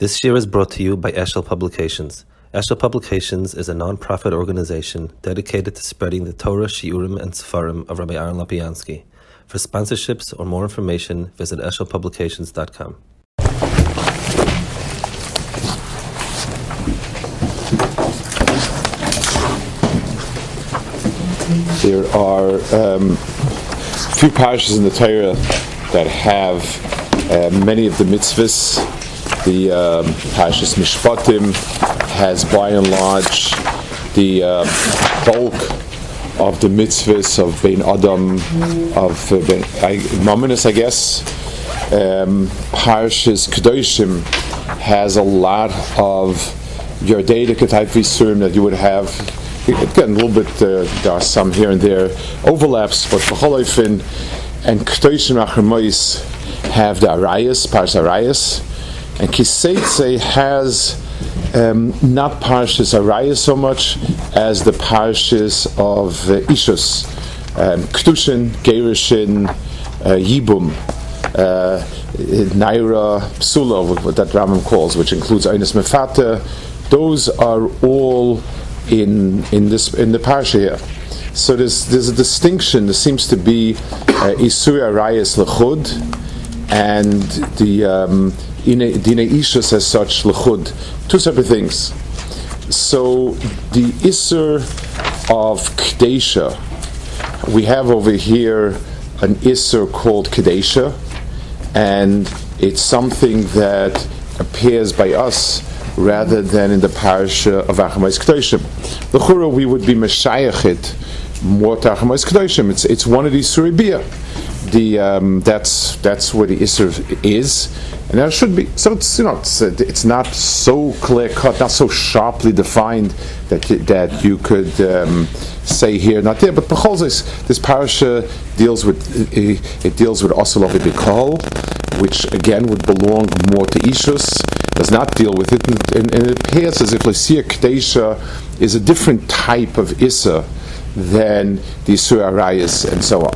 This year is brought to you by Eshel Publications. Eshel Publications is a non-profit organization dedicated to spreading the Torah, Shiurim, and Sefarim of Rabbi Aaron Lopiansky. For sponsorships or more information, visit eshelpublications.com. There are um, few parashas in the Torah that have uh, many of the mitzvahs the Pashas Mishpatim has by and large the uh, bulk of the mitzvahs of Bein Adam, of uh, ben, I, I guess. Um, Parshas Kedoshim has a lot of Yardaitic type Visurim that you would have. Again, a little bit, uh, there are some here and there overlaps, but for Holofin and Kedoshim Achamois have the Arayas, Parshas Arayas, and Ki Seitzei has um, not Parshas Araya so much as the Parshas of uh, Ishus, um, Ktushin, Gerishin, uh, Yibum, uh, Naira, Psula, what that Rambam calls, which includes Einis Mefata. Those are all in in this in the parsha here. So there's there's a distinction. There seems to be uh, Isur Arayas Lechud and the um, Ishus as such, Lechud, two separate things. So the Isser of Kadesha, we have over here an Isser called Kadesha, and it's something that appears by us rather than in the parasha of Achamais Kedoshim. The Chura, we would be Meshayachit more to Achamais Kedoshim. It's, it's one of these Suribiyah the um, that's that's where the Isser is, and that should be. So it's you know it's, it's not so clear cut, not so sharply defined that that you could um, say here, not there. But because this this parasha deals with it, deals with Osalov Bikol, which again would belong more to Ishus. Does not deal with it, and, and it appears as if Lysia Kadesha is a different type of Issa than the Isur and so on.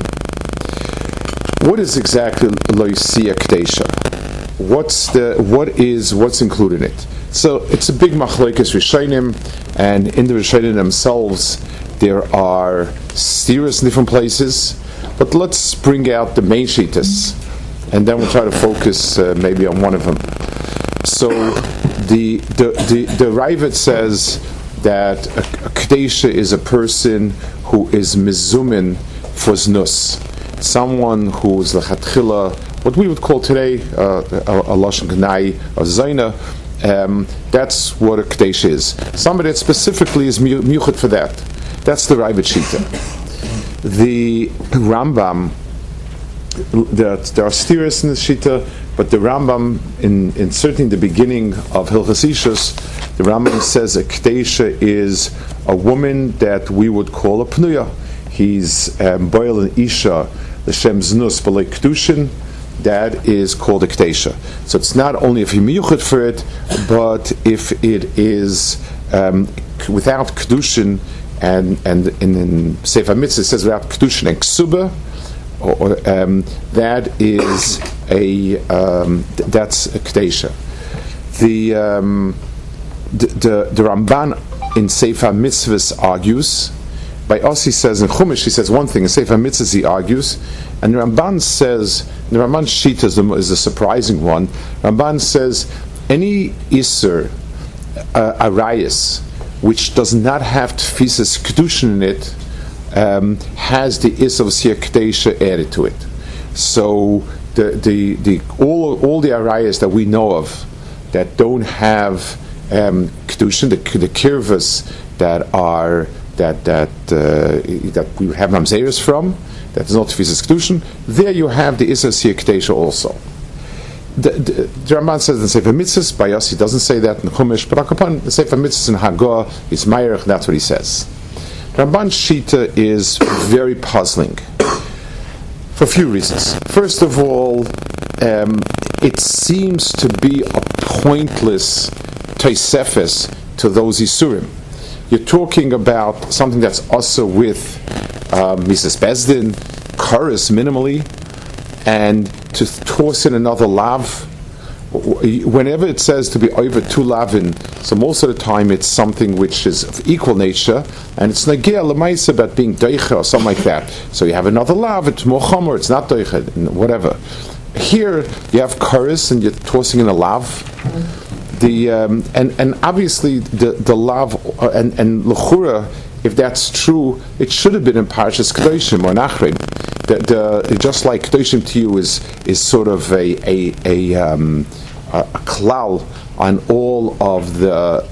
What is exactly Loisia Kadesha? What's the what is what's included in it? So it's a big machlekes rishonim, and in the rishonim themselves there are steers in different places. But let's bring out the main shitas, and then we'll try to focus uh, maybe on one of them. So the the the, the Raavad says that a, a is a person who is mizumin for znus someone who's lechatchila, what we would call today uh, a, lashon gnai, a zaina. Um, that's what a kadesh is. Somebody that specifically is muchet for that. That's the Raavad Shita. The Rambam, there, there are steers in the Shita, but the Rambam, in, in certainly the beginning of Hilchas the Rambam says a Kadesha is a woman that we would call a Pnuya. He's um, Boil and Isha the Shem Znus B'lei Kedushin, that is called a Ktesha. So it's not only if you miyuchet for it, but if it is um, without Kedushin, and, and in, in Sefer Mitzvah it says without Kedushin and Ksuba, or, um, that is a um, th- that's a Ktesha. The, um, the, the, the Ramban in Sefer Mitzvahs argues by us, he says in Chumash, he says one thing. In Sefer Mitzvahs, he argues, and Ramban says the Ramban is, is a surprising one. Ramban says any iser uh, arayas which does not have tefisas kedushin in it um, has the is of Siyah added to it. So the, the, the, all, all the arayas that we know of that don't have um, kedushin, the, the kirvas that are that that uh, that we have mamzeres from. That is not Tfisas Kedushin. There you have the Isra Siyah also. The, the, the Ramban says in Sefer Mitzvahs, by us he doesn't say that in Chumash, but upon the Sefer Mitzvahs in Hagah is Meirich, that's what he says. Ramban Shita is very puzzling for a few reasons. First of all, um, it seems to be a pointless Tosefes to those Isurim you're talking about something that's also with um, Mrs. Bezdin, chorus minimally, and to toss in another lav whenever it says to be over two lavin, so most of the time it's something which is of equal nature, and it's nagia lemaisa about being deicha or something like that. So you have another lav, it's more chomer, it's not deicha, whatever. Here you have chorus and you're tossing in a lav. The um, and and obviously the the lav uh, and and lechura, if that's true, it should have been in Parshas Kedoshim or Nachrim. The, the, just like Kedoshim to you is is sort of a a a, um, a, a klal on all of the uh,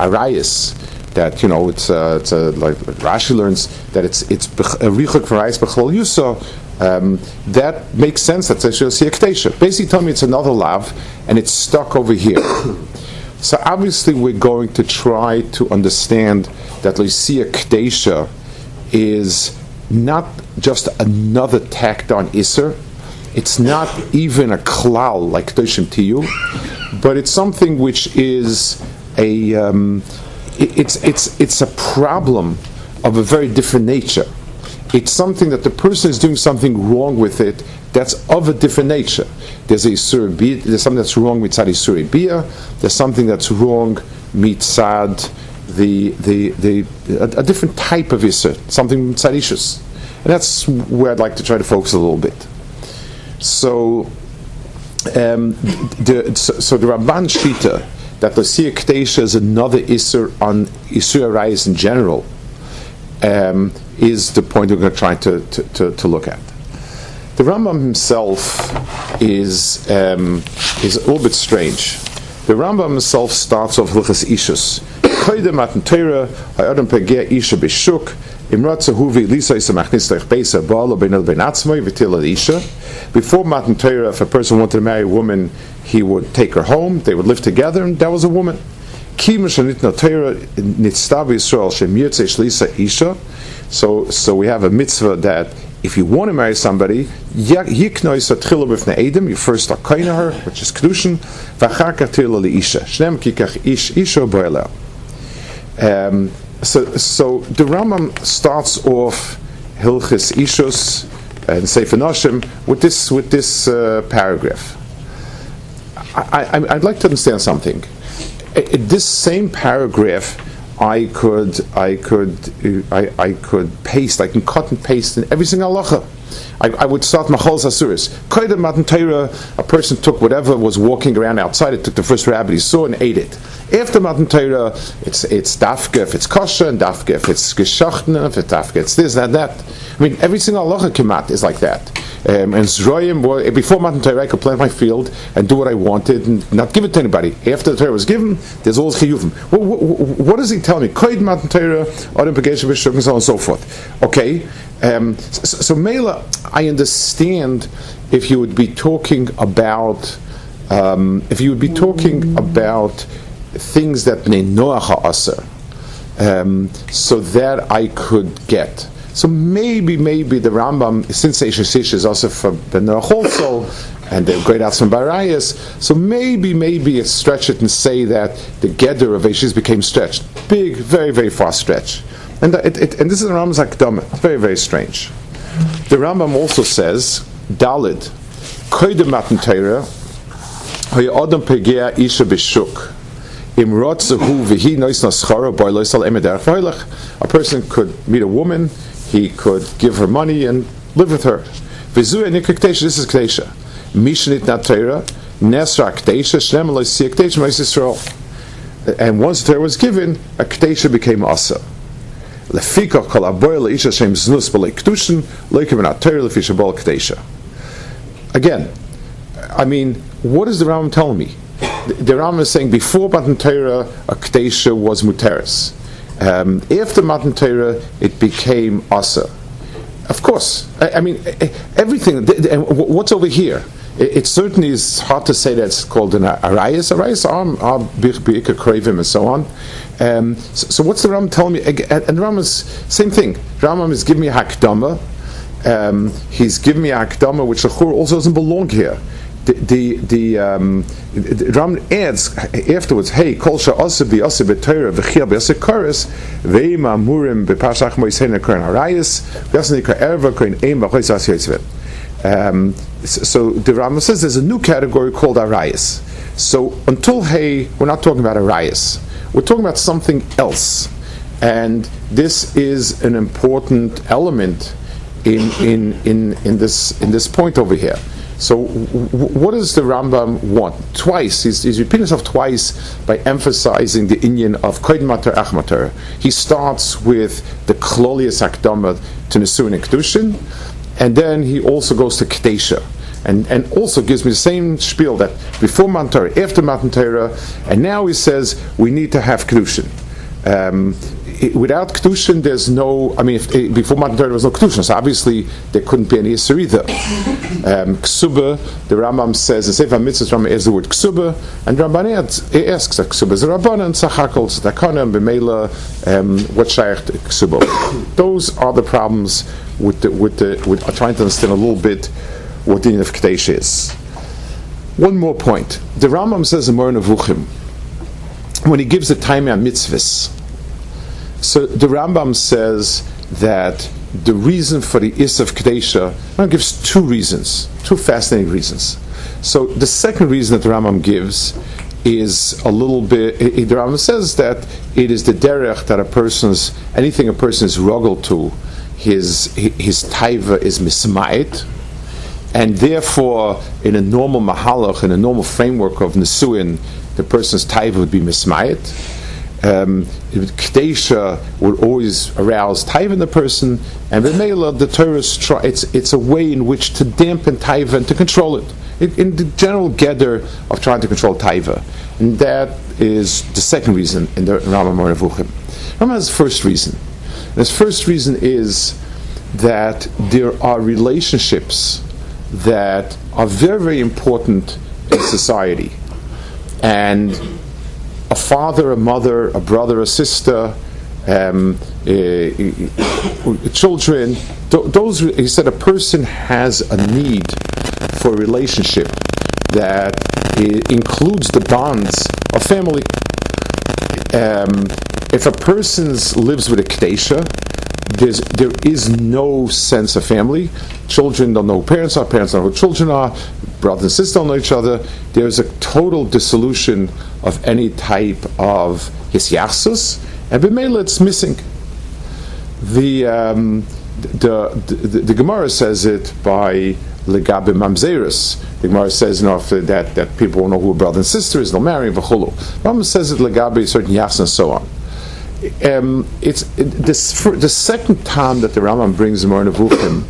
arayas that you know it's uh, it's uh, like Rashi learns that it's it's a richuk v'rayis b'chol yuso. Um, that makes sense. That's a Ketasha. Basically, tell me it's another lav, and it's stuck over here. so obviously, we're going to try to understand that Lycia Kedesha is not just another tacked on Isser. It's not even a klal like Kedoshim Tiyu, but it's something which is a um, it's it's it's a problem of a very different nature. It's something that the person is doing something wrong with it that's of a different nature. There's a surabia, there's something that's wrong with tzadi surabia, there's something that's wrong mitzad the the the a, a different type of isser, something tzadishus, and that's where I'd like to try to focus a little bit. So, um, the, so, so, the Ramban Shita that the Siyah is another isser on arayis in general um, is the point we're going to try to, to, to, look at. The Rambam himself is um, is a little bit strange. The Rambam himself starts off Hilchas Ishus. Before Matan Torah, if a person wanted to marry a woman, he would take her home, they would live together, and that was a woman. So, so we have a mitzvah that if you want to marry somebody, you first start koina her, which is kedushin, um, so, so the Rambam starts off Hilchis Ishus and Sefer Noshim with this with this uh, paragraph. I, would like to understand something. This same paragraph, I could, I could, I, I could paste. I can cut and paste in every single halacha. I, I, would start Machal Sasuris. Koida Matan Torah, a person took whatever was walking around outside, it took the first rabbit he saw and ate it. After Matan Torah, it's, it's dafke if it's kosher, and dafke if it's geschachten, if it's dafke it's this, and that. I mean, every single halacha kemat is like that. Um, and Zroyim, before Matan Torah, I could plant my field and do what I wanted and not give it to anybody. After the Torah was given, there's all chiyuvim. What, what, what, does he tell me? Koid Matan Torah, Adam Pegesh and so on and so forth. Okay, um, so, so Mela, I understand if you would be talking about, um, if you would be talking about things that Bnei Noach are um, so that I could get. So maybe, maybe the Rambam, since Eishes is also for Ben also, and the great Atzman Barayas, so maybe, maybe stretch it and say that the Geder of Eishes became stretched. Big, very, very far stretch. And, it, it, and this is the Rambam's Akdama. It's very, very strange. The Rambam also says, Dalid, Koidem Matan Torah, Adam Pegea Isha Bishuk. A person could meet a woman, he could give her money and live with her. This is Ktesha. Mishnit Natera, Nesra Ktesha, Shem Ktesha, And once the Torah was given, a Ktesha became Asa. Kol aboy leisha shem znus leikim lefisha. Again, I mean, what is the Rambam telling me? The, Rambam is saying before Matan Torah, a kedesha was muteris. Um, after Matan Torah, it became asa. Of course, I, I mean everything. What's over here? It, certainly is hard to say that's called an arayas. Arayas are, are kravim and so on. Um, so, so, what's the Ram telling me? And the Ram is same thing. Rambam is giving me a hakdama. Um, he's giving me a hakdama which also doesn't belong here. The the, the, um, Ram adds afterwards, "Hey, kol sha'asa bi asa b'Torah v'chia b'asa karis ve'im amurim b'pashach moisena karen harayis v'asa nikra erva karen eim b'chois as um, so the Rambam says there's a new category called arayis. So until Hey, we're not talking about Arias. We're talking about something else. And this is an important element in, in, in, in, this, in this point over here. So, w- what does the Rambam want? Twice, he's, he's repeating himself twice by emphasizing the Indian of Koid Mater Achmater. He starts with the Klolius Akdama to Nesuin and Kedushin, and then he also goes to Kedesha. And, and also gives me the same spiel that before Matan after Matan Torah, and now he says we need to have Kedushin. Um, it, without Kedushin, there's no, I mean, if, eh, before Matan Torah there was no Kedushin, so obviously there couldn't be any Yisr either. Um, ksuba, the Rambam says, in Sefer Mitzvah, Rambam is the word ksuba, and Ramban asks, ksuba is a Rabbanan, tzachakol, tzedakanim, b'meila, um, what shaykh ksuba. Those are the problems with, the, with, the, with trying to understand a little bit what the of Kadesh is. One more point. The Rambam says in Nevuchim, when he gives the time on mitzvahs, so the Rambam says that the reason for the Is of Kadesha, Rambam gives two reasons, two fascinating reasons. So the second reason that the Rambam gives is a little bit, the Rambam says that it is the derech that a person's, anything a person is ruggled to, his, his taiva is mismait, and therefore, in a normal mahalach, in a normal framework of nesuin, the person's taiva would be mismayit. Um, would always arouse taiva in the person, and B'meila, the Torah try, it's, it's a way in which to dampen taiva and to control it. it in the general gather of trying to control taiva. And that is the second reason in the. Rambam has the first reason. His first reason is that there are relationships that are very, very important in society. And a father, a mother, a brother, a sister, um, uh, children, th- those, he said, a person has a need for a relationship that includes the bonds of family. Um, if a person lives with a Kadesha, there's, there is no sense of family. Children don't know who parents are, parents don't know who children are, brothers and sisters don't know each other. There's a total dissolution of any type of hisyachsus, and b'meila it's missing. The, um, the, the, the, Gemara says it by legabe mamzerus. The Gemara says you know, that, that people won't know who a brother and sister is, they'll marry, v'chulu. Rambam says it legabe certain yachs and so on um, it's it, this the second time that the Rambam brings Moreh Nevuchim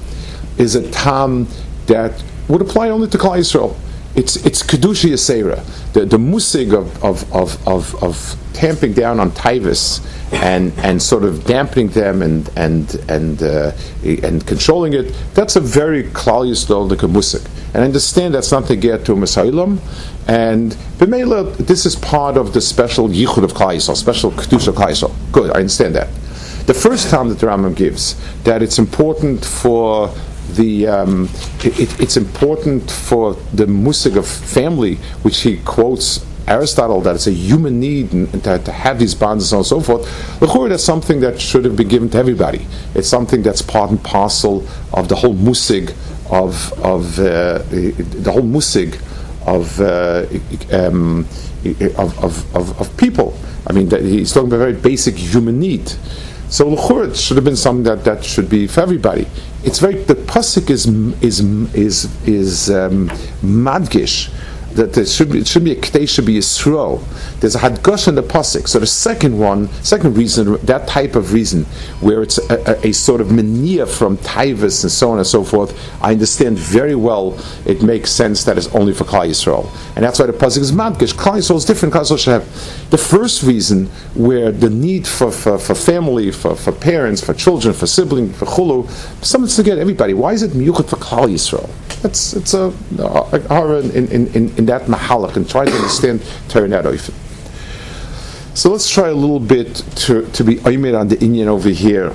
is a time that would apply only to Klal Yisrael. It's it's kedusha yasera, the the musig of of, of, of, of tamping down on taivas and and sort of dampening them and and and uh, and controlling it. That's a very Klal Yisrael musig. And understand that's not to get to Masailam, and B'meila, this is part of the special Yichud of Klal special Kedusha of Klal Good, I understand that. The first time that the Rambam gives that it's important for the um, it, it's important for the musig of family, which he quotes Aristotle that it's a human need to, to, have these bonds and so on and so forth. The that's something that should have been given to everybody. It's something that's part and parcel of the whole musig of of uh, the whole musig of, uh, um, of, of, of, of, people. I mean, he's talking about a very basic human need. So l'chur should have been something that, that should be for everybody. It's very the pasuk is is is is um, madgish that there should be, it should be a Ktei should be Yisro. There's a Hadgosh in the Pasik. So the second one, second reason, that type of reason, where it's a, a, a sort of mania from Taivas and so on and so forth, I understand very well it makes sense that it's only for Klal Yisrael. And that's why the Pasik is Madgish. Klal Yisrael is different. Klal should have the first reason where the need for, for, for family, for, for parents, for children, for siblings, for chulu, something to get everybody. Why is it Miyuchat for Klal Yisrael? It's, it's a, a in, in, in in that mahalach and try to understand Torah So let's try a little bit to, to be oimed on the Indian over here.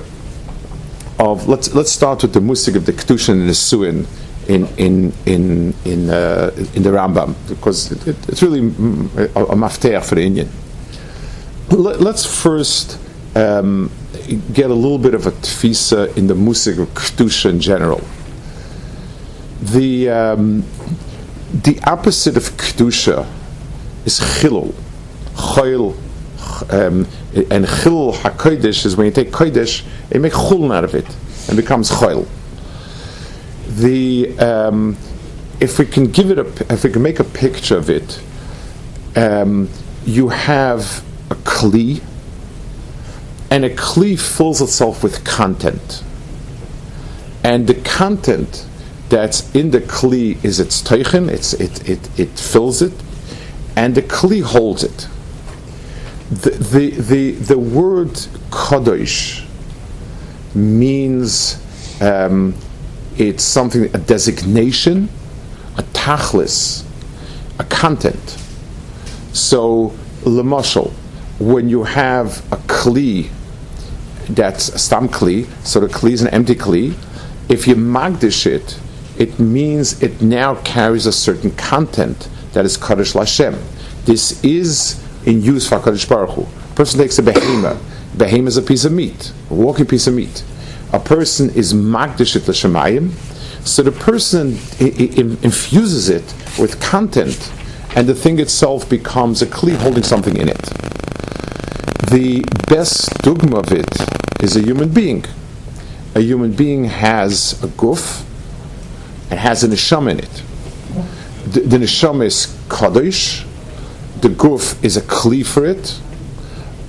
Of let's let's start with the musik of the kedushin and the suin in in in in uh, in the Rambam because it, it, it's really a, a mafter for the Indian. Let, us first um, get a little bit of a tfisa in the musik of kedusha in general. The um, the opposite of kedusha is chilul. Choil, um, and chilul hakodesh is when you take kodesh, you make chulun out of it, and becomes choil. The um, if we can give it a, if we can make a picture of it, um, you have a kli, and a kli fills itself with content, and the content that's in the kli is its teichen, it's it, it it fills it, and the kli holds it. The the the, the word kadosh means um, it's something a designation a tachlis, a content. So, lemashal, when you have a kli, that's a stam kli, so the kli is an empty kli, if you magdish it, it means it now carries a certain content that is Kaddish Lashem. This is in use for Kaddish Baruch Hu. A person takes a behema. Behema is a piece of meat, a walking piece of meat. A person is magdish it l'shemayim, so the person infuses it with content, and the thing itself becomes a kli holding something in it. The best dogma of it is a human being. A human being has a guf and has a neshama in it. The, the neshama is kadosh. The guf is a kli for it.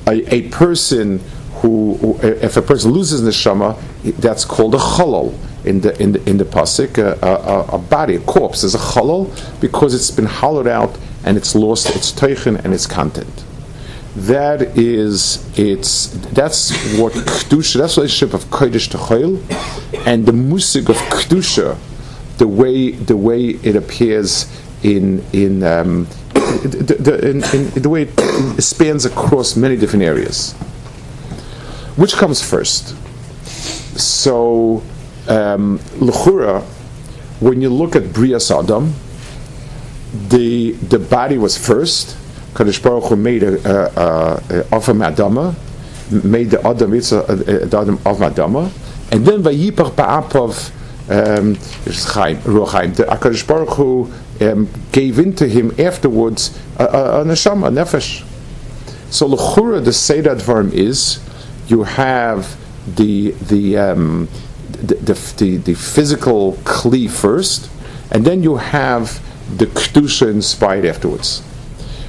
A, a person who, if a person loses neshama, that's called a chalal in the in the in the pasuk, a, a, a, body, a corpse, is a chalal because it's been hollowed out and it's lost its teichen and its content. That is, it's that's what kedusha. That's the relationship of kodesh to chayil, and the musig of kedusha, the way the way it appears in in um, the, the, in, in, the way it spans across many different areas. Which comes first? So um, when you look at Brias Adam, the the body was first. Kadosh Baruch Hu made a, a, a, of made the Adam it's a, the Adam of Adama, and then Vayipach Ba'apov um, Rochaim. The Akadosh Baruch Hu um, gave into him afterwards a, a, a neshama, a nefesh. So l'chura, the Seder Dvarim is you have the the um, the, the, the, physical kli first, and then you have the kedusha inspired afterwards.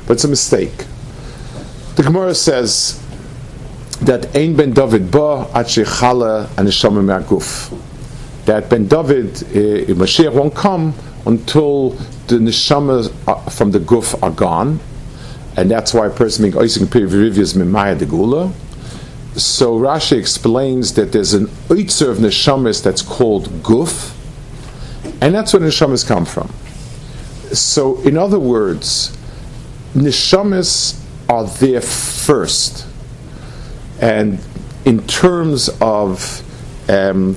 But it's a mistake. The Gemara says that Ein ben David ba chala and neshama me'aguf. That ben David, uh, Mashiach won't come until the neshama uh, from the guf are gone, and that's why a person being periviv is mimaya de so Rashi explains that there's an oitzer of neshamas that's called guf, and that's where neshamas come from. So, in other words, neshamas are there first, and in terms of um,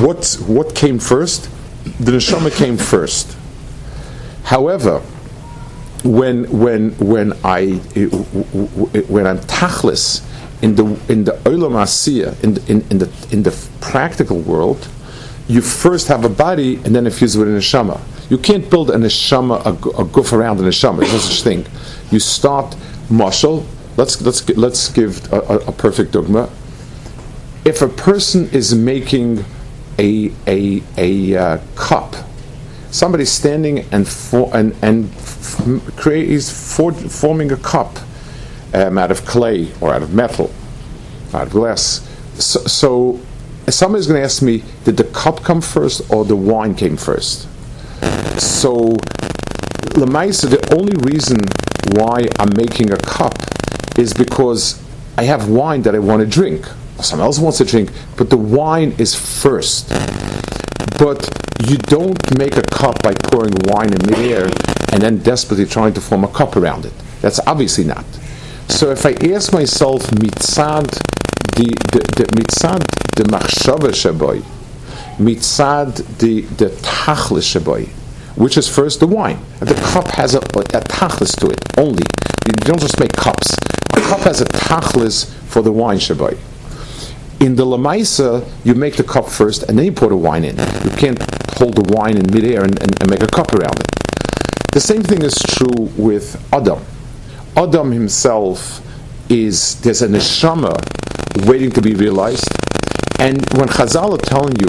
what what came first, the neshama came first. However, when when when I when I'm tachlis in the in the olam in, in, in the in the practical world, you first have a body and then infuse it with a neshama. You can't build a neshama a, a goof around a neshama. There's no such thing. You start marshal. Let's let's let's give a, a perfect dogma. If a person is making a a a uh, cup, somebody's standing and for, and and f- create he's for, forming a cup um, out of clay or out of metal, out of glass. So, so somebody's going to ask me, did the cup come first or the wine came first? So, Lamaisa, the only reason why I'm making a cup is because I have wine that I want to drink. Someone else wants to drink, but the wine is first. But you don't make a cup by pouring wine in midair and then desperately trying to form a cup around it. That's obviously not. So if I ask myself mitzad the the, the mitzad the machshava shaboy, mitzad the the tachlis shaboy, which is first the wine. and The cup has a, a tachlis to it only. You don't just make cups. A cup has a tachlis for the wine shaboy. In the lamaisa, you make the cup first and then you pour the wine in. You can't hold the wine in midair and, and, and make a cup around it. The same thing is true with Adam Adam himself is there's a neshama waiting to be realized, and when Chazal are telling you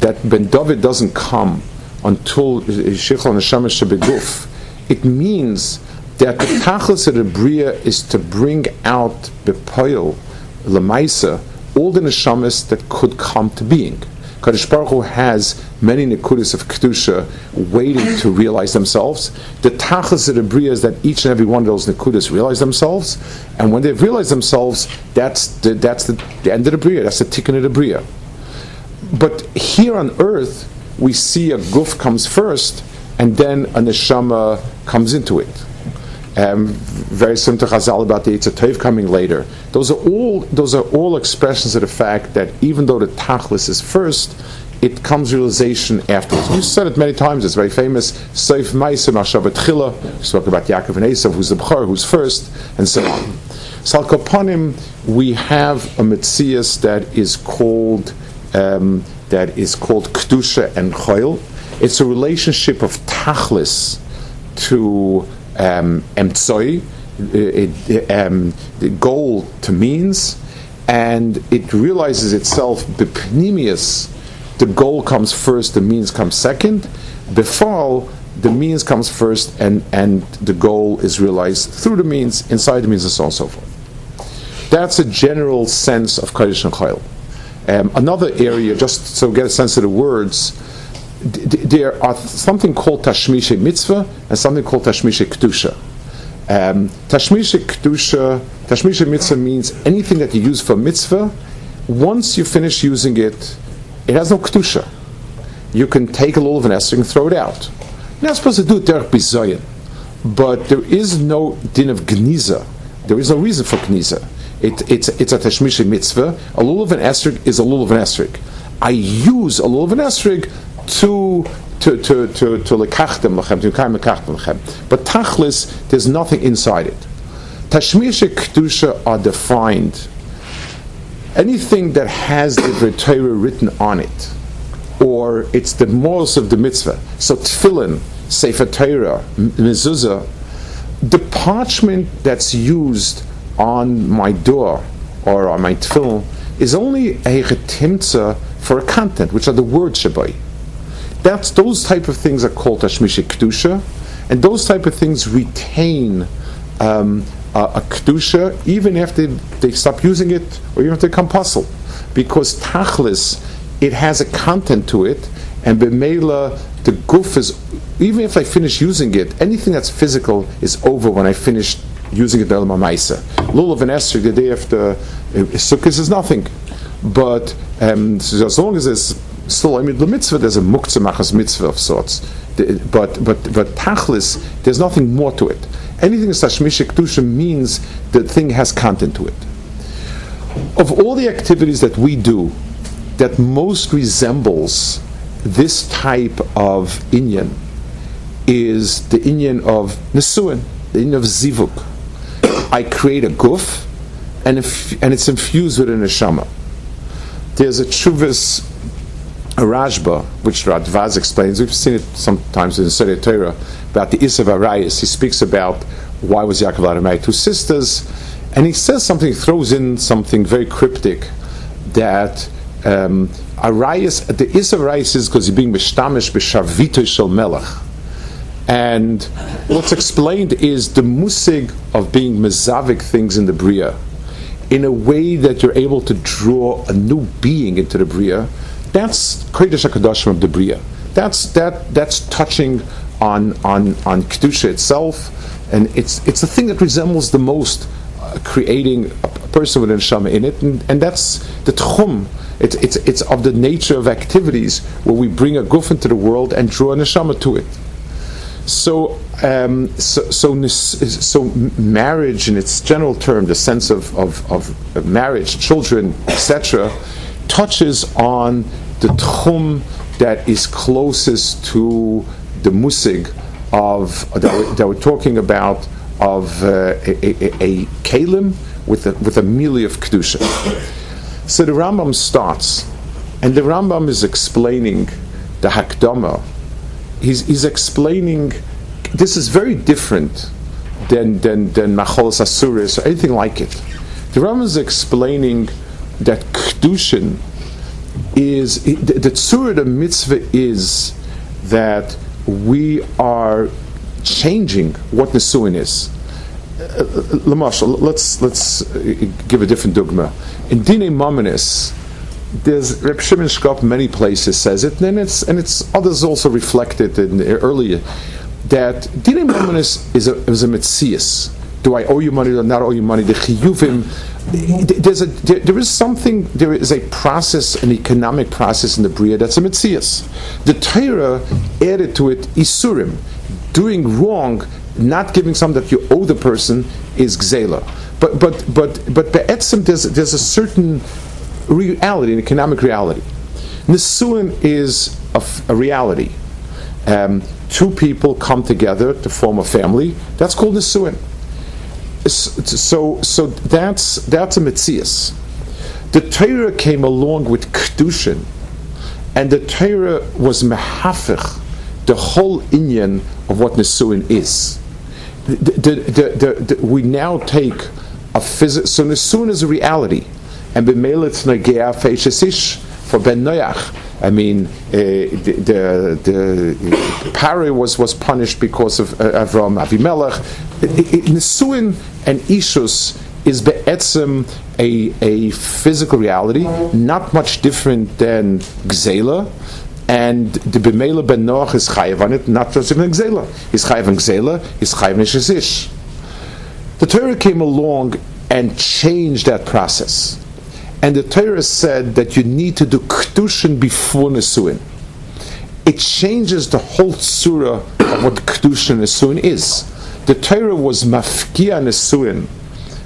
that Ben David doesn't come until Shichel Neshama Shebeguf, it means that the tachlis of the bria is to bring out bepoil lemaisa all the neshamas that could come to being. Kadosh Baruch Hu has many nekudas of kedusha waiting to realize themselves. The tachlis of the bria is that each and every one of those nekudas realize themselves, and when they've realized themselves, that's the, that's the, the end of the bria. That's the tikkun of the bria. But here on earth, we see a guf comes first, and then a neshama comes into it. Um, very similar to Chazal about the Yitzhak coming later. Those are all those are all expressions of the fact that even though the Tachlis is first, it comes realization afterwards. You said it many times. It's very famous. Seif Ma'aser Mashabat Chila. We spoke about Yaakov and Esav, who's the Bchar, who's first, and so on. Salkopanim, we have a Metzias that is called um, that is called Kedusha and Choil. It's a relationship of Tachlis to um, emtsoi, um, the goal to means, and it realizes itself bepnimius. The goal comes first, the means comes second. Before the means comes first, and, and the goal is realized through the means, inside the means, and so on and so forth. That's a general sense of Kaddish and Chayil. Um, another area, just so get a sense of the words, there are something called Tashmishe Mitzvah and something called Tashmishe Kedusha. Um, Tashmishe Kedusha, Mitzvah means anything that you use for mitzvah, once you finish using it, it has no Kedusha. You can take a little of an Esther and throw it out. You're not supposed to do it derech bizayin, but there is no din of gniza. There is no reason for gniza. It, it's, it's a Tashmishe Mitzvah. A lulav of an esrig is a lulav of an esrig. I use a lulav of an esrig to to to to to lechem to kaim lechem. But tachlis, there's nothing inside it. Tashmisha kedusha are defined. Anything that has the Torah written on it, or it's the morals of the mitzvah. So tefillin, sefer Torah, mezuzah, the parchment that's used on my door or on my tefillin is only a chetimtza for a content, which are the words shabai. That's those type of things are called tashmisha kedusha, and those type of things retain um, a, a kedusha even after they stop using it or even if they become puzzle, because tachlis it has a content to it, and b'meila the guf is even if I finish using it, anything that's physical is over when I finish using it. Lulav and Esther the day after uh, Sukkot is nothing, but um, so as long as it's still, I mean, the mitzvah, there's a muktzah machas mitzvah of sorts. But, but, but tachlis, there's nothing more to it. Anything that's tashmisha kedusha means the thing has content to it. Of all the activities that we do, that most resembles this type of inyan is the inyan of nesuin, the inyan of zivuk. I create a guf, and, if, and it's infused with a neshama. There's a chuvas Rashba, which Radvaz explains, we've seen it sometimes in the Seder Torah, about the Isav Arayas. He speaks about why was Yaakov to marry two sisters, and he says something, throws in something very cryptic, that um, Arayas, the Isav Arayas is because he's being mishtamish b'shavito shel melech. And what's explained is the musig of being mezavik things in the Bria in a way that you're able to draw a new being into the Bria that's Kodesh HaKadoshim of the Bria. That's, that, that's touching on, on, on Kedusha itself, and it's, it's the thing that resembles the most uh, creating a, person with an neshama in it, and, and that's the tchum. It's, it's, it's of the nature of activities where we bring a guf into the world and draw a neshama to it. So, um, so, so, so, marriage in its general term, the sense of, of, of marriage, children, etc., touches on the tchum that is closest to the musig of that we're, that we're talking about of uh, a, a, a kalim with a, with a mili of kedusha. So the Rambam starts, and the Rambam is explaining the hakdama. He's, he's explaining this is very different than than than macholas asuris or anything like it. The Rambam is explaining that kedushin is the, tzura the mitzvah is that we are changing what nesuin is. Uh, let's let's give a different dogma. In Dine Mominis, there's Reb Shimon Shkop many places says it, and it's and it's others also reflected in earlier that Dine Mominis is a is a mitzias. Do I owe you money or not owe you money? The chiyuvim. There's a there, there is something. There is a process, an economic process in the bria that's a mitzias. The Torah added to it isurim, doing wrong not giving something that you owe the person is gzela. But but but but be'etzim there's there's a certain reality, an economic reality. Nisuin is a, a reality. Um, two people come together to form a family. That's called nisuin. So so that's that's a mitzias. The Torah came along with kedushin, and the Torah was mehafich, the whole inyan of what nisuin is the, the, the, we now take a physical. So Nisun is a reality, and b'meilit nagea feishesish for Ben Noach. I mean, uh, the, the, the Pari was, was punished because of uh, Avram Avimelech. Nisuin and Ishus is be'etzem a, a physical reality, not much different than Gzela, and the Bimela ben Noach is chayiv on it, not just even Gzela. He's chayiv in Gzela, he's chayiv in Shesish. The Torah came along and changed that process. And the Torah said that you need to do Kedushin before Nesuin. It changes the whole surah of what Kedushin Nesuin is. The Torah was mafkia Nesuin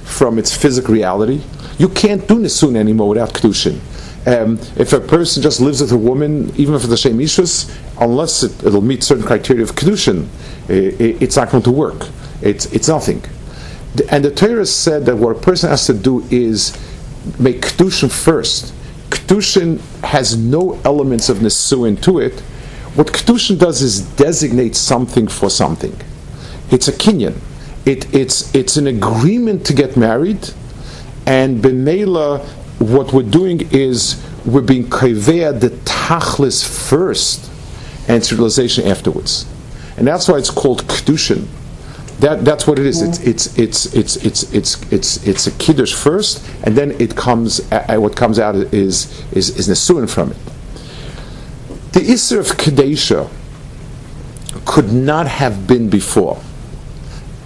from its physical reality. You can't do Nesuin anymore without Kedushin. Um, if a person just lives with a woman, even for the same issues, unless it, will meet certain criteria of kedushin, it, it's not going to work. It's it's nothing. And the Torah said that what a person has to do is make kedushin first. Kedushin has no elements of nesuin to it. What kedushin does is designate something for something. It's a kinyan. It, it's it's an agreement to get married, and b'meila what we're doing is we're being kaveh the tachlis first and civilization afterwards. And that's why it's called kedushin. That, that's what it is. It's, it's, it's, it's, it's, it's, it's, it's a kiddush first, and then it comes. Uh, what comes out is is is nesuin from it. The Isser of Kadesha could not have been before,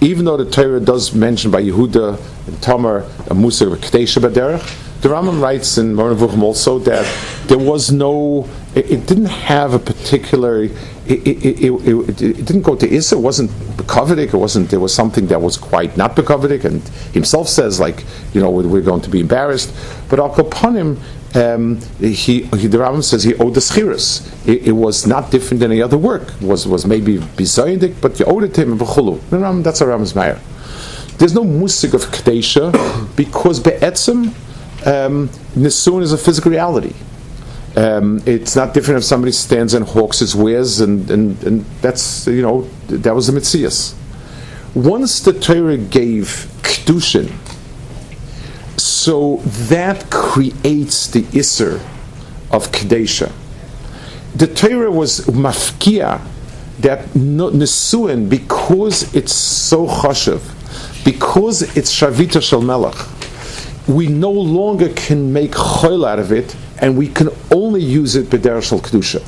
even though the Torah does mention by Yehuda and Tamar a Musa of Kadesha Baderech the Rambam writes in Nevuchim also that there was no, it, it didn't have a particular, it, it, it, didn't go to Issa, it wasn't Bekovidik, it wasn't, there was something that was quite not Bekovidik, and himself says, like, you know, we're going to be embarrassed. But Al Kapanim, um, he, he, the Rambam says he owed the schiras. It, it, was not different than any other work. It was was maybe bizayidik, but you owed it to him The v'chulu. That's a Rambam's mayor. There's no musik of kadesha because be'etzim um, Nisun is a physical reality. Um, it's not different if somebody stands and hawks his wares, and, and, and that's, you know, that was the Mitzias. Once the Torah gave Kedushin, so that creates the Isser of Kedesha. The Torah was mafkia that Nesuin, because it's so chashav, because it's Shavita Shal Melech, we no longer can make choil out of it, and we can only use it b'dereshal kedusha.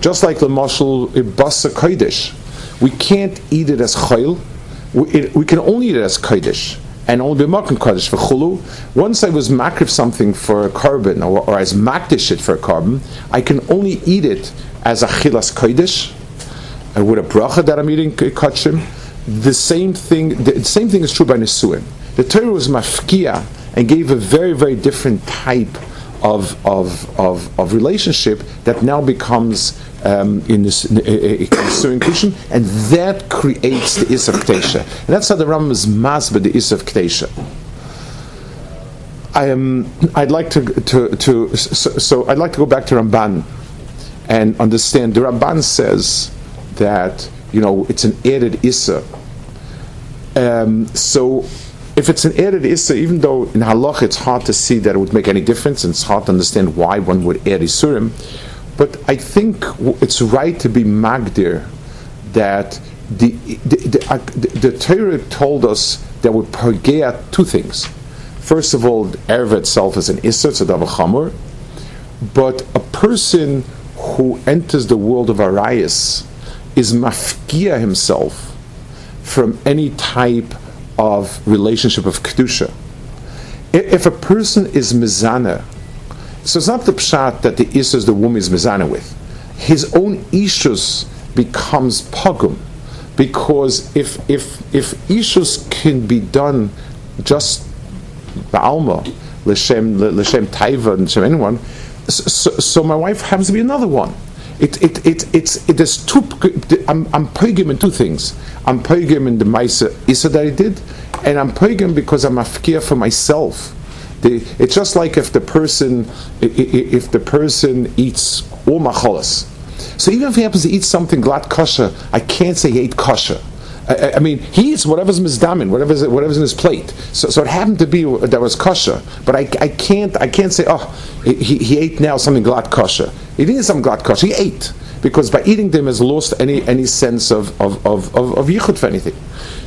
Just like the mashal basa kodesh, we can't eat it as choil. We, it, we, can only eat it as kodesh, and only b'makan kodesh for chulu. Once I was makrif something for a carbon, or, or as makdish it for a carbon, I can only eat it as a chilas kodesh, uh, with a bracha that I'm eating kachim. The same thing. The same thing is true by nesuin. The Torah was mafkia and gave a very, very different type of, of, of, of relationship that now becomes um, in this concerning Kishin, and that creates the Is of Ktesha. And that's how the Rambam is masba the Is of Ktesha. I am. I'd like to to, to so, so, I'd like to go back to Ramban and understand. The Ramban says that you know it's an added Issa Um, so if it's an added issa, even though in halach it's hard to see that it would make any difference, and it's hard to understand why one would add isurim, but I think it's right to be magdir that the the, the, uh, the, the Torah told us that we pagea two things. First of all, Erev itself is an issa, it's a chamor, but a person who enters the world of Arias is mafkia himself from any type of relationship of kedusha. If a person is mizana, so it's not the pshat that the issus the woman is mizana with. His own ishus becomes pogum, because if if if ishus can be done just ba'alma l'shem l'shem taiva and anyone, so, so my wife happens to be another one. It, it, it, it's, it is two, I'm, I'm poigim in two things. I'm poigim in the Maisa Issa that I did, and I'm poigim because I'm afkir for myself. The, it's just like if the person, if the person eats all macholas. So even if he happens to eat something glatt kosher, I can't say he ate kosher. I, I, mean, he eats whatever's mizdamin, whatever's whatever's in his plate. So, so it happened to be that was kosher, but I, I can't I can't say oh he, he ate now something glatt kosher. He didn't eat some glatt kosher. He ate because by eating them has lost any any sense of of of, of, of yichud for anything.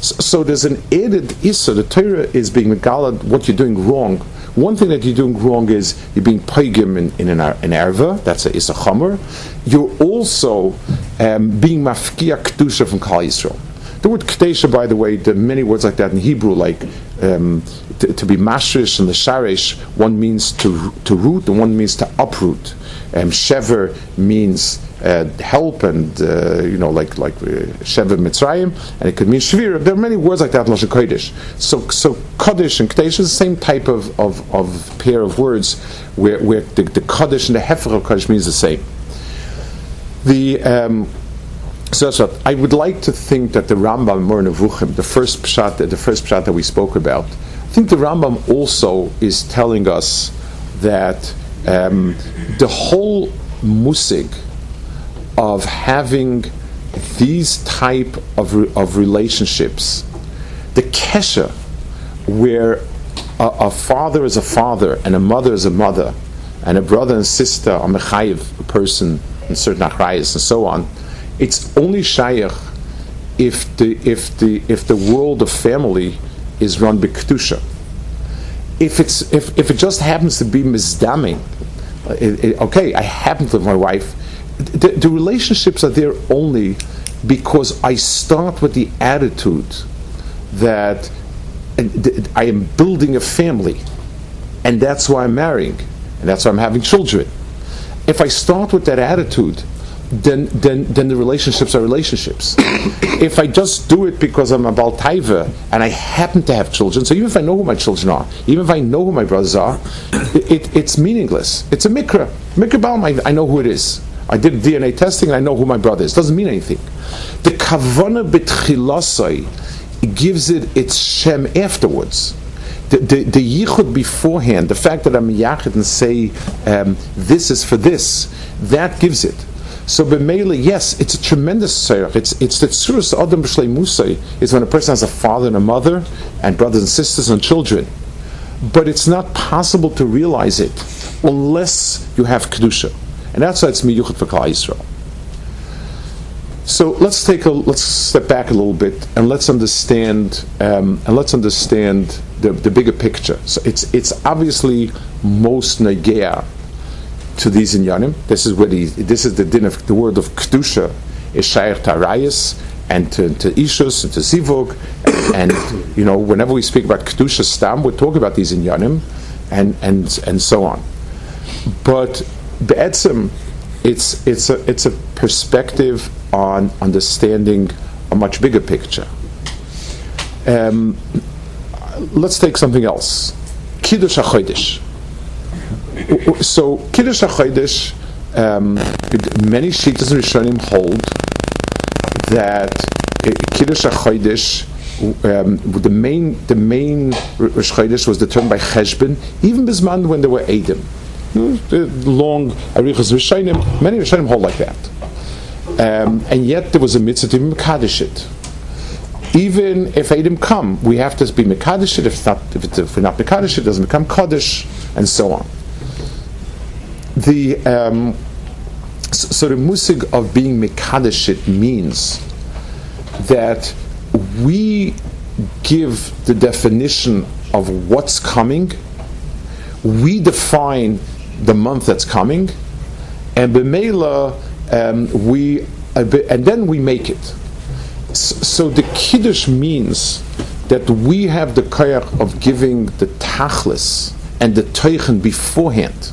So, so, there's an added issa. The Torah is being megalad what you're doing wrong. One thing that you're doing wrong is you're being paigim in, in an, an erva, that's a issa chomer. You're also um, being mafkia kedusha from Klal Yisrael. The word Kadesha, by the way, there are many words like that in Hebrew, like um, to, to, be mashrish and the sharish, one means to, to root and one means to uproot. Um, shever means uh, help and, uh, you know, like like uh, shever mitzrayim, and it could mean shvir. There are many words like that in Lashon Kodesh. So, so Kaddish and Kadesh is the same type of, of, of pair of words where, where the, the Kaddish and the Hefer of Kaddish means the same. The um, so, so I would like to think that the Rambam Moreh Nevuchim, the first pshat, the first pshat that we spoke about, I think the Rambam also is telling us that um, the whole musig of having these type of, re- of relationships, the kesha, where a, a, father is a father and a mother is a mother, and a brother and sister are mechayiv, a person in certain achrayas and so on, it's only shaykh if the if the if the world of family is run by kedusha. If it's if, if it just happens to be misdaming, uh, okay, I happen to with my wife. The, the relationships are there only because I start with the attitude that I am building a family, and that's why I'm marrying, and that's why I'm having children. If I start with that attitude, then, then, then the relationships are relationships. if I just do it because I'm a Baltaiva and I happen to have children, so even if I know who my children are, even if I know who my brothers are, it, it's meaningless. It's a mikra. Mikra Baum, I, I know who it is. I did DNA testing and I know who my brother is. Doesn't mean anything. The kavana betchilasai gives it its shem afterwards. The, the, the yichud beforehand, the fact that I'm yachid and say um, this is for this, that gives it. So b'meila, yes, it's a tremendous tzarech. It's it's the tzurus adam b'shlei musay is when a person has a father and a mother and brothers and sisters and children. But it's not possible to realize it unless you have kedusha, and that's why it's miyuchat for Klal Yisrael. So let's take a let's step back a little bit and let's understand um, and let's understand the, the bigger picture. So it's it's obviously most negea to these inyanim. This is where the, this is the din of the word of kedusha is tarayas and to, to ishus and to zivug and, and, you know whenever we speak about kedusha stam we talk about these inyanim and and and so on. But be'etzim, it's it's a it's a perspective on understanding a much bigger picture. Um, let's take something else. Kiddush HaChodesh so Kiddush HaChodesh, um, many Shitas and Rishonim hold that Kiddush HaChodesh, um, the main the main Rosh Chodesh was determined by Cheshbon, even Bisman when there were Edom. Long Arichas Rishonim, many Rishonim hold like that. Um, and yet there was a mitzvah to Mekadesh it. even if Adam come, we have to be Mekadosh If, not, if, if we're not Mekadosh it doesn't become Kaddish, and so on. The, um, so, the musig of being Mekadosh means that we give the definition of what's coming, we define the month that's coming, and b'meila um, we and then we make it. So the kiddush means that we have the koyach of giving the tachlis and the teichen beforehand.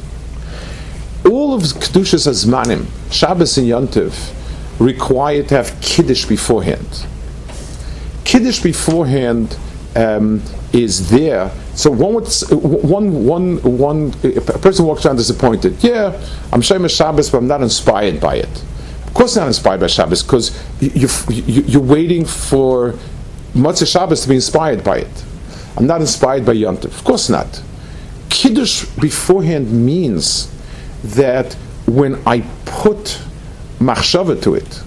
All of kedushas azmanim, Shabbos and Yontif, require to have kiddush beforehand. Kiddush beforehand um, is there. So one would, one, one, one, a person walks around disappointed. Yeah, I'm Shemesh Shabbos, but I'm not inspired by it. Of course, not inspired by Shabbos because you, you, are waiting for Motzei Shabbos to be inspired by it. I'm not inspired by Yom Tov. Of course not. Kiddush beforehand means that when I put machshava to it,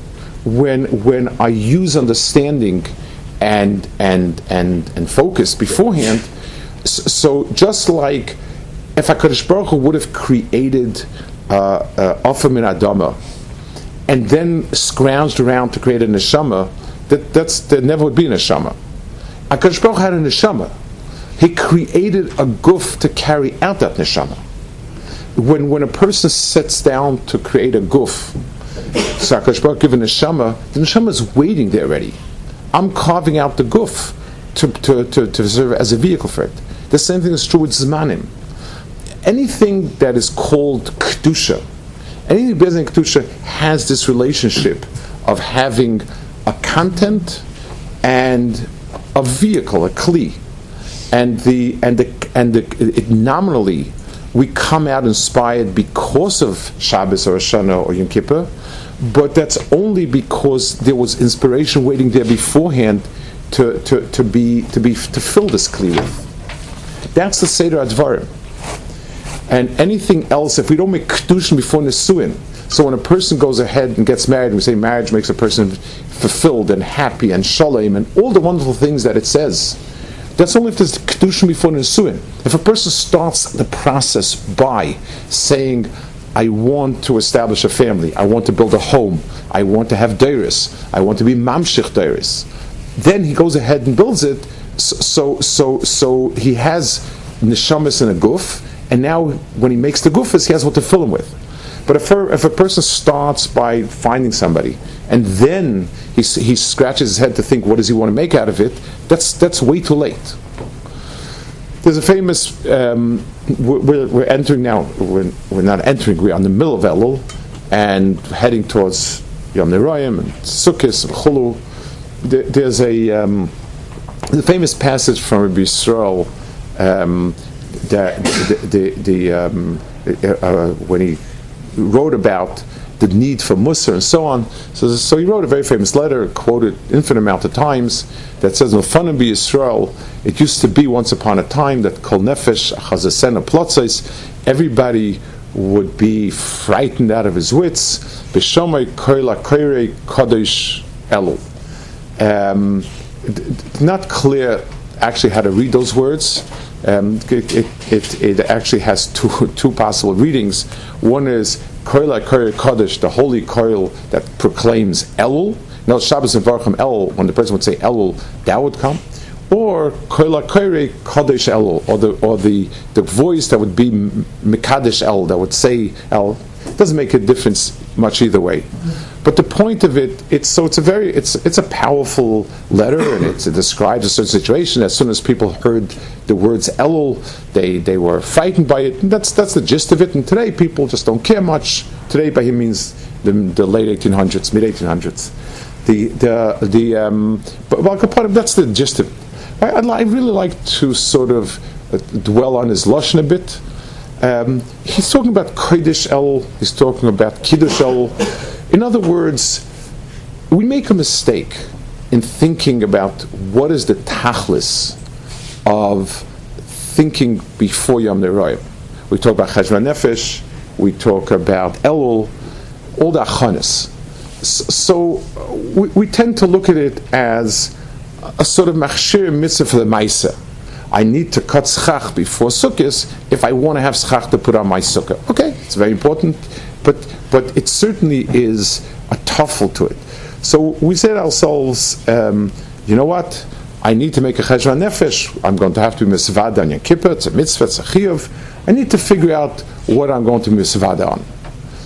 when when I use understanding and and and and focus beforehand, so just like if Hakadosh Baruch Hu would have created uh, uh, Adama and then scrounged around to create a neshama, that that's there never would be a neshama. Akash Baruch had a neshama. He created a guf to carry out that neshama. When when a person sits down to create a guf, Baruch given a neshama, the neshama is waiting there already. I'm carving out the guf to, to, to, to serve as a vehicle for it. The same thing is true with zmanim. Anything that is called kedusha, Anything Bezin Kedusha has this relationship of having a content and a vehicle, a kli, and the and the and the it nominally we come out inspired because of Shabbos or Shana or Yom Kippur, but that's only because there was inspiration waiting there beforehand to, to, to be to be to fill this kli with. That's the Seder Advarim and anything else, if we don't make kedushin before nisuin, so when a person goes ahead and gets married, we say marriage makes a person fulfilled and happy and shalom and all the wonderful things that it says. That's only if there's kedushin before nisuin. If a person starts the process by saying, "I want to establish a family. I want to build a home. I want to have deiris. I want to be mamshich deiris," then he goes ahead and builds it. So, so, so he has neshamas in a guf and now when he makes the gufas, he has what to fill him with. But if, if a person starts by finding somebody and then he, he scratches his head to think what does he want to make out of it, that's, that's way too late. There's a famous, um, we're, we're, entering now, we're, we're, not entering, we're on the middle of Elul and heading towards Yom Neroyim and Sukkot and Chulu. There, there's a um, the famous passage from Rabbi Yisrael um, the, the, the um, uh, uh, when he wrote about the need for Mussar and so on. So, so he wrote a very famous letter, quoted infinite amount of times, that says, "Mefanim be Israel." It used to be once upon a time that kol nefesh chazasena plotzes, everybody would be frightened out of his wits. B'shomay koila koire kodesh elu. Um, not clear actually how to read those words. Um, it, it, it, actually has two, two possible readings. One is Koil Kodesh, the holy Koil that proclaims Elul. Now, Shabbos and Varcham Elul, when the person would say Elul, that would come. Or Koila Koire Kodesh Elul, or the or the, the voice that would be Mikadesh El, that would say El. Doesn't make a difference much either way. But the point of it, it's so it's a very it's it's a powerful letter, and it describes a certain situation. As soon as people heard the words Elul, they they were frightened by it. And that's that's the gist of it. And today people just don't care much. Today by him means the, the late 1800s, mid 1800s. The the the um, but well, part of that's the gist of it. I, I really like to sort of uh, dwell on his lashon a bit. Um, he's talking about Kodesh El, he's talking about Kiddush El. In other words, we make a mistake in thinking about what is the tachlis of thinking before Yom Neroyim. We talk about Cheshbon Nefesh, we talk about Elul, all the achanis. So we, we, tend to look at it as a sort of machshir mitzvah for the Maisa. I need to cut schach before Sukkot if I want to have schach to put on my sukkah. Okay, it's very important, but but it certainly is a tuffle to it. So we said ourselves, um, you know what? I need to make a cheshbon nefesh. I'm going to have to be misvada on Yom Kippur. It's a mitzvah, it's a chiyuv. I need to figure out what I'm going to misvada on.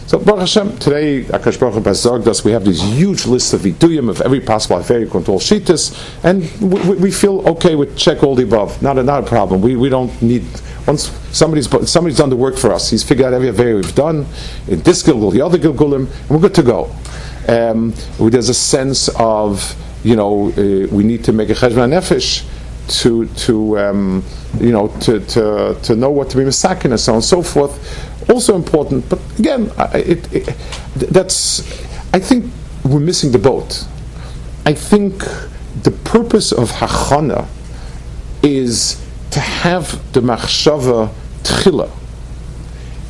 So Baruch Hashem, today Akash Baruch Hu us we have these huge lists of viduyim of every possible very control shitas, and we, we, feel okay with check all the above. Not a, not a problem. We, we don't need once somebody's somebody's done the work for us. He's figured out every very we've done in this gilgul, the other gilgulim, and we're good to go. Um, there's a sense of you know uh, we need to make a cheshbon nefesh to to um, you know to, to to know what to be misakin and so on and so forth also important. But again, it, it, that's I think we're missing the boat. I think the purpose of hachana is to have the machshava tchila.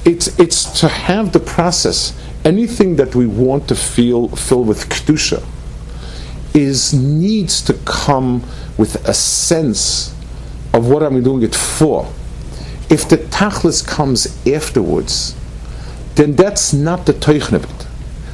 It's it's to have the process. Anything that we want to feel fill with kedusha is needs to come with a sense of what I'm doing it for. If the tachlis comes afterwards, then that's not the teichen of it.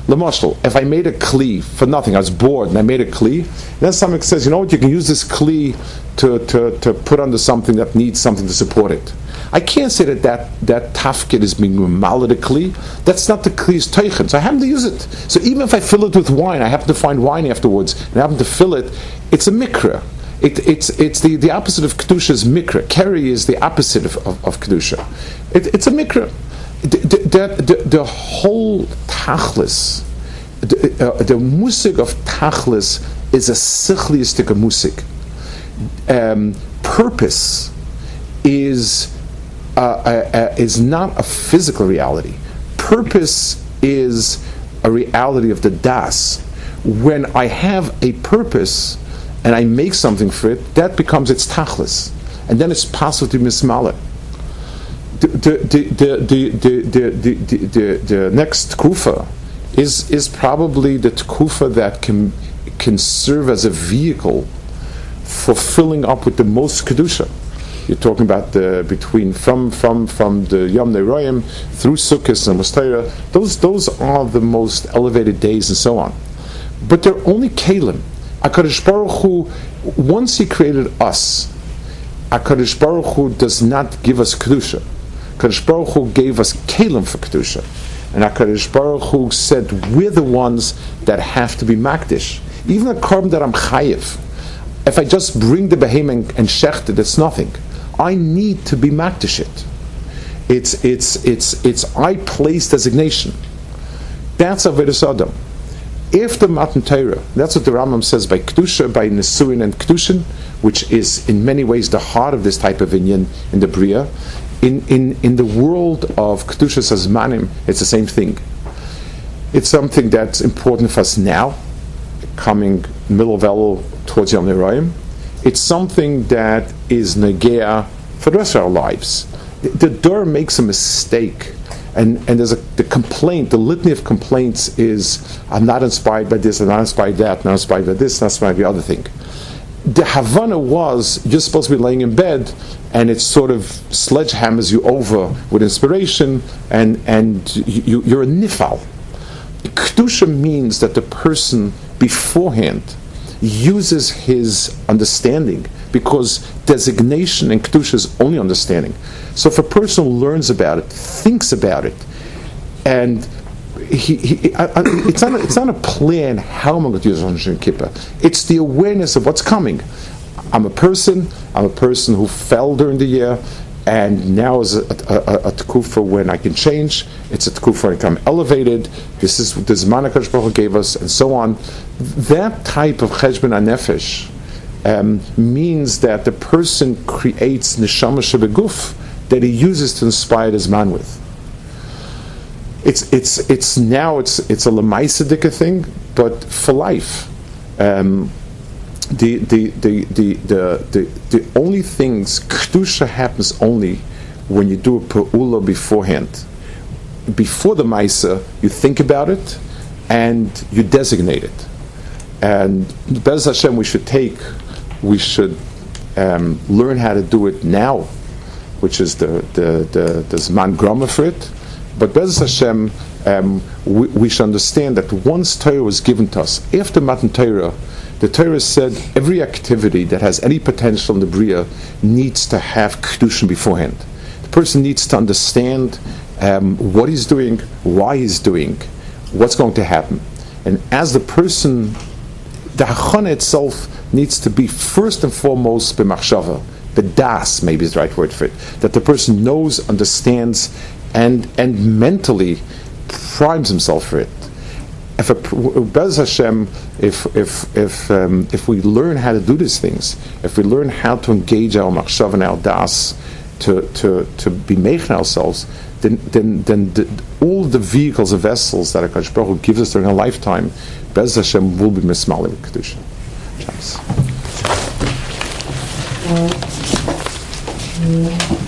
Lamashal, if I made a kli for nothing, I was bored and I made a kli, then someone says, you know what, you can use this kli to, to, to put under something that needs something to support it. I can't say that that, that tafkid is being malad a kli. That's not the kli's teichen, so I happen to use it. So even if I fill it with wine, I happen to find wine afterwards, and I happen to fill it, it's a mikra. It, it's it's the, the opposite of kedusha is mikra. Keri is the opposite of, of, of kedusha. It, it's a mikra. The, the, the, the whole tachlis, the, uh, the musik of tachlis is a sichliistic musik. Um, purpose is uh, uh, uh, is not a physical reality. Purpose is a reality of the das. When I have a purpose, and I make something for it, that becomes its tachlis. And then it's possible to the, the, the, the, the, next kufa is, is probably the kufa that can, can serve as a vehicle for filling up with the most kedusha. You're talking about the between from from from the Yom Neroyim through Sukkot and Mustayra. Those those are the most elevated days and so on. But they're only kalim. HaKadosh Baruch Hu, once He created us, HaKadosh Baruch Hu does not give us Kedusha. HaKadosh Baruch Hu gave us Kalim for Kedusha. And HaKadosh Baruch Hu said, we're the ones that have to be Makdish. Even a korban that I'm Chayiv, if I just bring the behemoth and, and shecht it, it's nothing. I need to be Makdish it. It's, it's, it's, it's I place designation. That's a Avedis Adam after Matan Torah. That's what the Rambam says by Kedusha, by Nesuin and Kedushin, which is in many ways the heart of this type of Inyan in the Bria. In, in, in the world of Kedusha Sazmanim, it's the same thing. It's something that's important for us now, coming middle of Elul towards Yom Neraim. It's something that is Negea for the rest of our lives. The, the Dur makes a mistake and and there's a the complaint, the litany of complaints is I'm not inspired by this, I'm not inspired by that, I'm not inspired by this, I'm not inspired by the other thing. The Havana was you're supposed to be laying in bed, and it sort of sledgehammers you over with inspiration, and and you, you're a nifal. Kedusha means that the person beforehand uses his understanding because designation and kedusha is only understanding. So if a person learns about it, thinks about it, and he, he, I, I, it's, not a, it's not a plan how am going to use Rosh Kippur. It's the awareness of what's coming. I'm a person. I'm a person who fell during the year, and now is a, a, a, a when I can change. It's a tkufa when I'm elevated. This is the Zman Baruch gave us, and so on. That type of cheshbon anefesh um, means that the person creates neshama shebeguf that he uses to inspire his man with. It's it's it's now it's it's a lemaisadika thing, but for life. Um, the, the, the, the, the, the, the only things kedusha happens only when you do a pe'ula beforehand. Before the maisa, you think about it and you designate it. And Bez Hashem, we should take we should um, learn how to do it now, which is the the the, the Zman Grama for it. But Bez Hashem, um, we, we, should understand that once Torah was given to us, after Matan Torah, the Torah said every activity that has any potential in the Bria needs to have Kedushin beforehand. The person needs to understand um, what he's doing, why he's doing, what's going to happen. And as the person, the Hachana itself needs to be first and foremost b'machshava, the das maybe is the right word for it, that the person knows, understands, and and mentally primes himself for it. If a Bez Hashem, if if if um, if we learn how to do these things, if we learn how to engage our machshav and our das, to to to be making ourselves, then then then the, all the vehicles and vessels that Hakadosh Baruch Hu gives us during our lifetime, Bez Hashem will be mismalim kedusha. Música